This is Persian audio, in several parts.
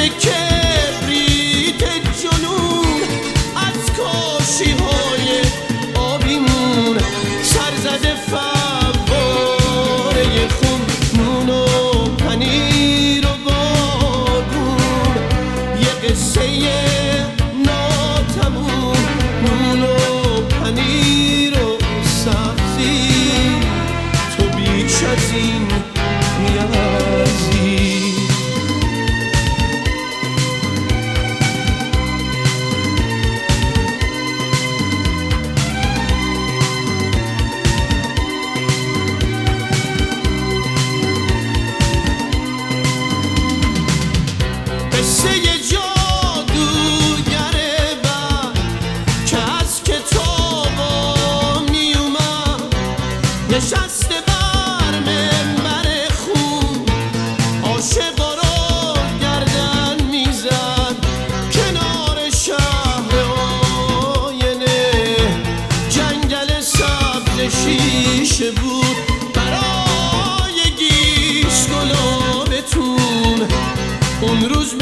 they can. نشسته بر منبر خون. عاشق و گردن می‌زد کنار شهر آینه. جنگل سبز شیشه بود برای گیش گلابتون اون روز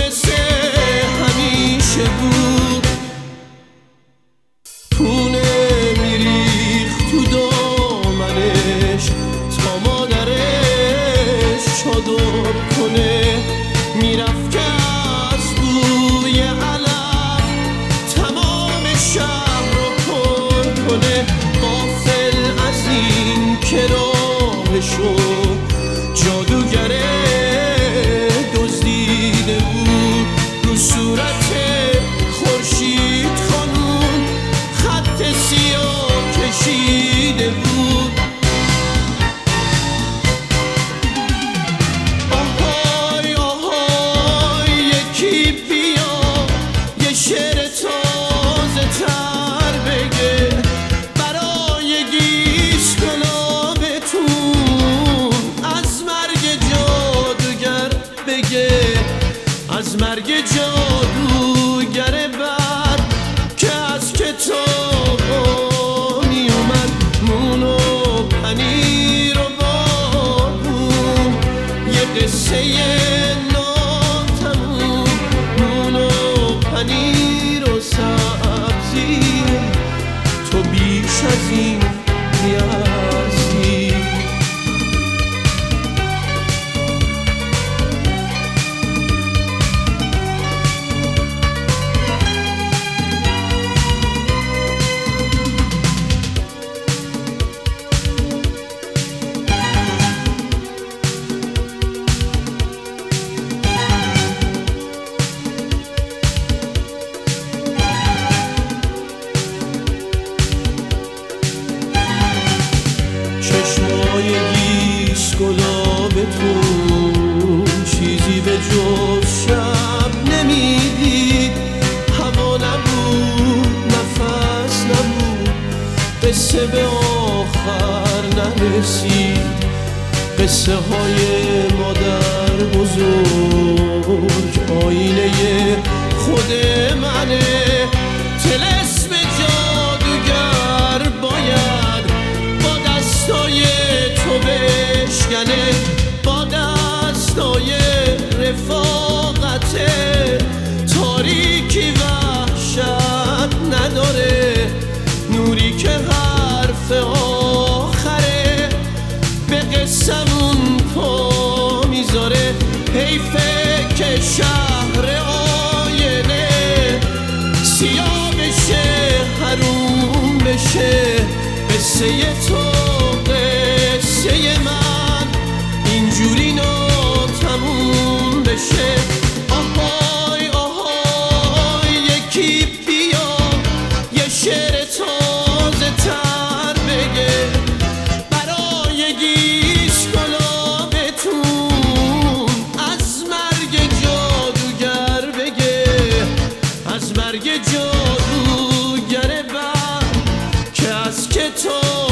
چادر کنه. می‌رفت sou bichazinho de ar. تو چیزی به جز شب نمی‌دید هوا نبود نفس نبود. قصه به آخر نرسید. قصه های مادر قصه تو قصه من. اینجوری نا تموم بشه. آهای آهای یکی بیا. یه شعر تازه تر told.